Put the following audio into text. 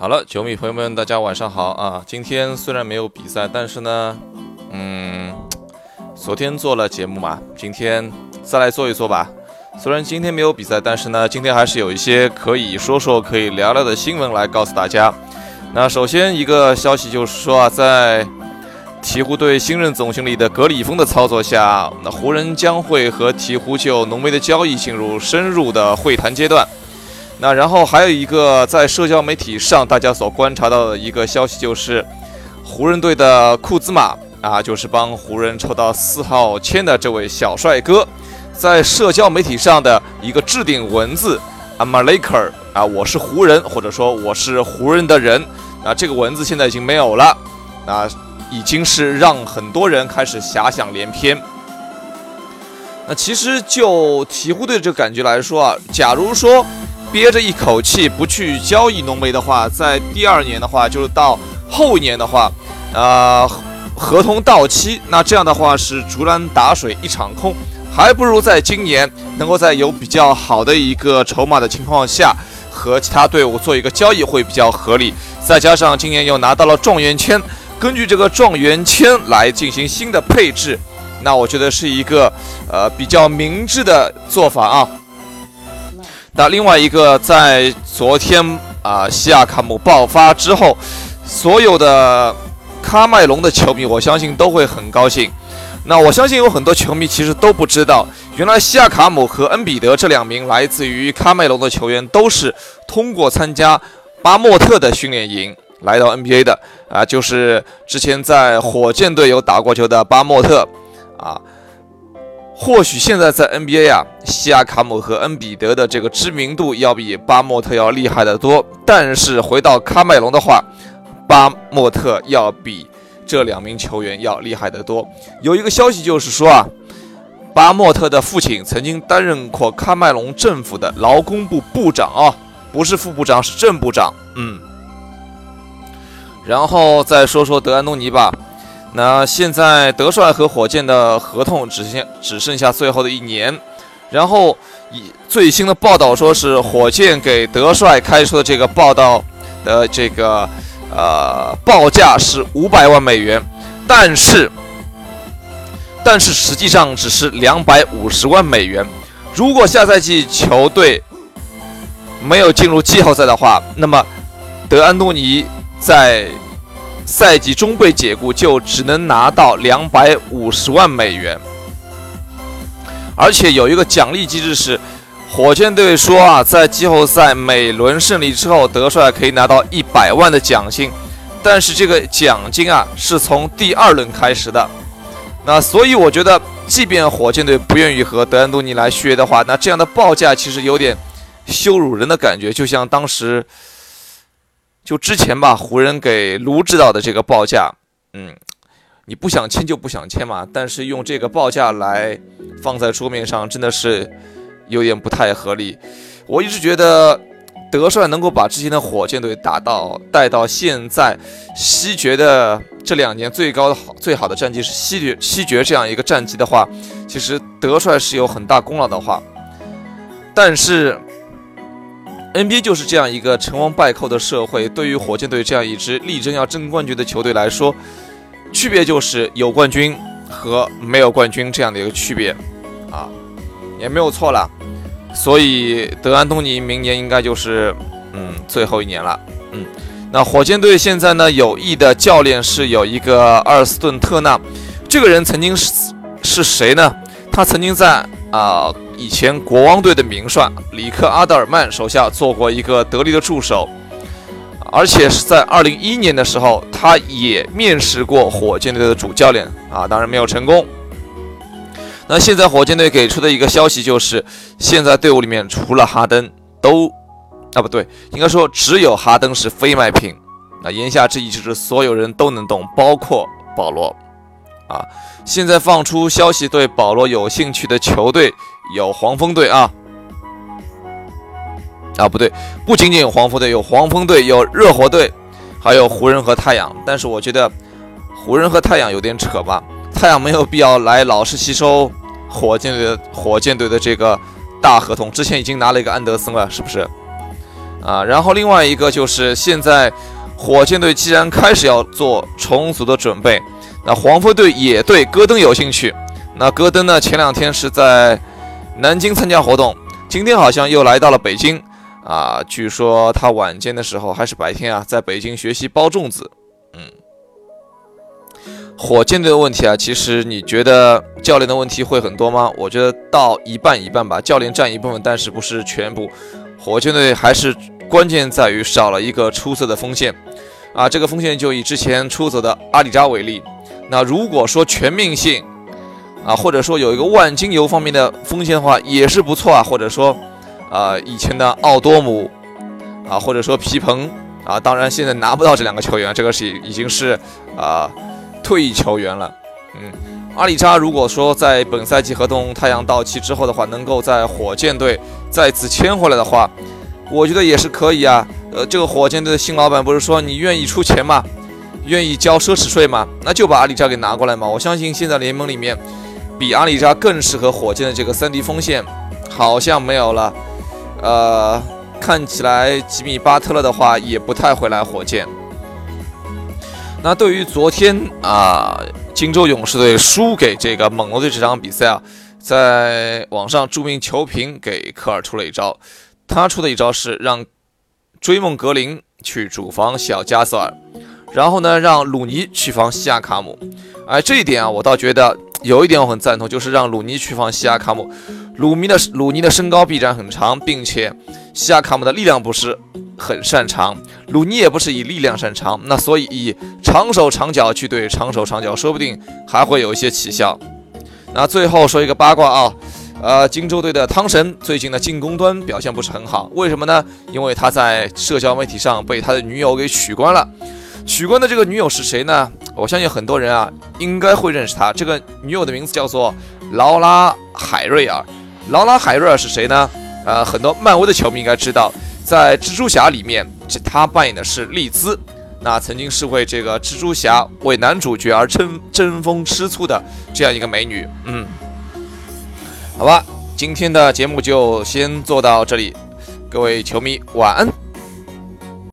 好了，球迷朋友们，大家晚上好啊！今天虽然没有比赛，但是呢，嗯，昨天做了节目嘛，今天再来做一做吧。虽然今天没有比赛，但是呢，今天还是有一些可以说说、可以聊聊的新闻来告诉大家。那首先一个消息就是说啊，在鹈鹕队新任总经理的格里峰的操作下，那湖人将会和鹈鹕就浓眉的交易进入深入的会谈阶段。那然后还有一个在社交媒体上大家所观察到的一个消息，就是湖人队的库兹马啊，就是帮湖人抽到四号签的这位小帅哥，在社交媒体上的一个置顶文字，I'm a Laker 啊，我是湖人，或者说我是湖人的人，啊，这个文字现在已经没有了，那已经是让很多人开始遐想连篇。那其实就鹈鹕队这个感觉来说啊，假如说。憋着一口气不去交易浓眉的话，在第二年的话，就是到后年的话，呃，合同到期，那这样的话是竹篮打水一场空，还不如在今年能够在有比较好的一个筹码的情况下，和其他队伍做一个交易会比较合理。再加上今年又拿到了状元签，根据这个状元签来进行新的配置，那我觉得是一个呃比较明智的做法啊。那另外一个，在昨天啊，西亚卡姆爆发之后，所有的喀麦隆的球迷，我相信都会很高兴。那我相信有很多球迷其实都不知道，原来西亚卡姆和恩比德这两名来自于喀麦隆的球员，都是通过参加巴莫特的训练营来到 NBA 的啊，就是之前在火箭队有打过球的巴莫特啊。或许现在在 NBA 啊，西亚卡姆和恩比德的这个知名度要比巴莫特要厉害得多。但是回到喀麦隆的话，巴莫特要比这两名球员要厉害得多。有一个消息就是说啊，巴莫特的父亲曾经担任过喀麦隆政府的劳工部部长啊，不是副部长，是正部长。嗯，然后再说说德安东尼吧。那现在德帅和火箭的合同只剩只剩下最后的一年，然后以最新的报道说是火箭给德帅开出的这个报道的这个呃报价是五百万美元，但是但是实际上只是两百五十万美元。如果下赛季球队没有进入季后赛的话，那么德安东尼在。赛季中被解雇，就只能拿到两百五十万美元，而且有一个奖励机制是，火箭队说啊，在季后赛每轮胜利之后，德帅可以拿到一百万的奖金，但是这个奖金啊是从第二轮开始的，那所以我觉得，即便火箭队不愿意和德安东尼来续约的话，那这样的报价其实有点羞辱人的感觉，就像当时。就之前吧，湖人给卢指导的这个报价，嗯，你不想签就不想签嘛。但是用这个报价来放在桌面上，真的是有点不太合理。我一直觉得德帅能够把之前的火箭队打到带到现在西决的这两年最高的好最好的战绩是西决西决这样一个战绩的话，其实德帅是有很大功劳的话，但是。NBA 就是这样一个成王败寇的社会，对于火箭队这样一支力争要争冠军的球队来说，区别就是有冠军和没有冠军这样的一个区别，啊，也没有错了。所以德安东尼明年应该就是嗯最后一年了，嗯。那火箭队现在呢有意的教练是有一个阿尔斯顿特纳，这个人曾经是是谁呢？他曾经在啊。以前国王队的名帅里克阿德尔曼手下做过一个得力的助手，而且是在二零一一年的时候，他也面试过火箭队的主教练啊，当然没有成功。那现在火箭队给出的一个消息就是，现在队伍里面除了哈登都啊不对，应该说只有哈登是非卖品。那言下之意就是所有人都能动，包括保罗啊。现在放出消息，对保罗有兴趣的球队。有黄蜂队啊，啊不对，不仅仅有黄蜂队，有黄蜂队，有热火队，还有湖人和太阳。但是我觉得湖人和太阳有点扯吧，太阳没有必要来老是吸收火箭队的火箭队的这个大合同，之前已经拿了一个安德森了，是不是？啊。然后另外一个就是现在火箭队既然开始要做充足的准备，那黄蜂队也对戈登有兴趣。那戈登呢，前两天是在南京参加活动，今天好像又来到了北京啊。据说他晚间的时候还是白天啊，在北京学习包粽子。嗯。火箭队的问题啊，其实你觉得教练的问题会很多吗？我觉得到一半一半吧，教练占一部分，但是不是全部。火箭队还是关键在于少了一个出色的锋线啊。这个锋线就以之前出走的阿里扎为例。那如果说全面性啊，或者说有一个万金油方面的风险的话，也是不错啊。或者说啊，以前的奥多姆啊，或者说皮蓬啊，当然现在拿不到这两个球员，这个是已经是啊。退役球员了，嗯，阿里扎如果说在本赛季合同太阳到期之后的话，能够在火箭队再次签回来的话，我觉得也是可以啊。呃，这个火箭队的新老板不是说你愿意出钱吗？愿意交奢侈税吗？那就把阿里扎给拿过来嘛。我相信现在联盟里面比阿里扎更适合火箭的这个三 D 锋线好像没有了。呃，看起来吉米巴特勒的话也不太会来火箭。那对于昨天啊，金州勇士队输给这个猛龙队这场比赛啊，在网上著名球评给科尔出了一招，他出的一招是让追梦格林去主防小加索尔，然后呢让鲁尼去防西亚卡姆。哎，这一点啊，我倒觉得有一点我很赞同，就是让鲁尼去防西亚卡姆。鲁尼的鲁尼的身高臂展很长，并且西亚卡姆的力量不是。很擅长，鲁尼也不是以力量擅长，那所以以长手长脚去对长手长脚，说不定还会有一些奇效。那最后说一个八卦啊，呃，荆州队的汤神最近的进攻端表现不是很好，为什么呢？因为他在社交媒体上被他的女友给取关了。取关的这个女友是谁呢？我相信很多人啊应该会认识她，这个女友的名字叫做劳拉海瑞尔。劳拉海瑞尔是谁呢？呃，很多漫威的球迷应该知道。在蜘蛛侠里面，这他扮演的是丽兹，那曾经是为这个蜘蛛侠为男主角而争争风吃醋的这样一个美女。嗯，好吧，今天的节目就先做到这里，各位球迷晚安。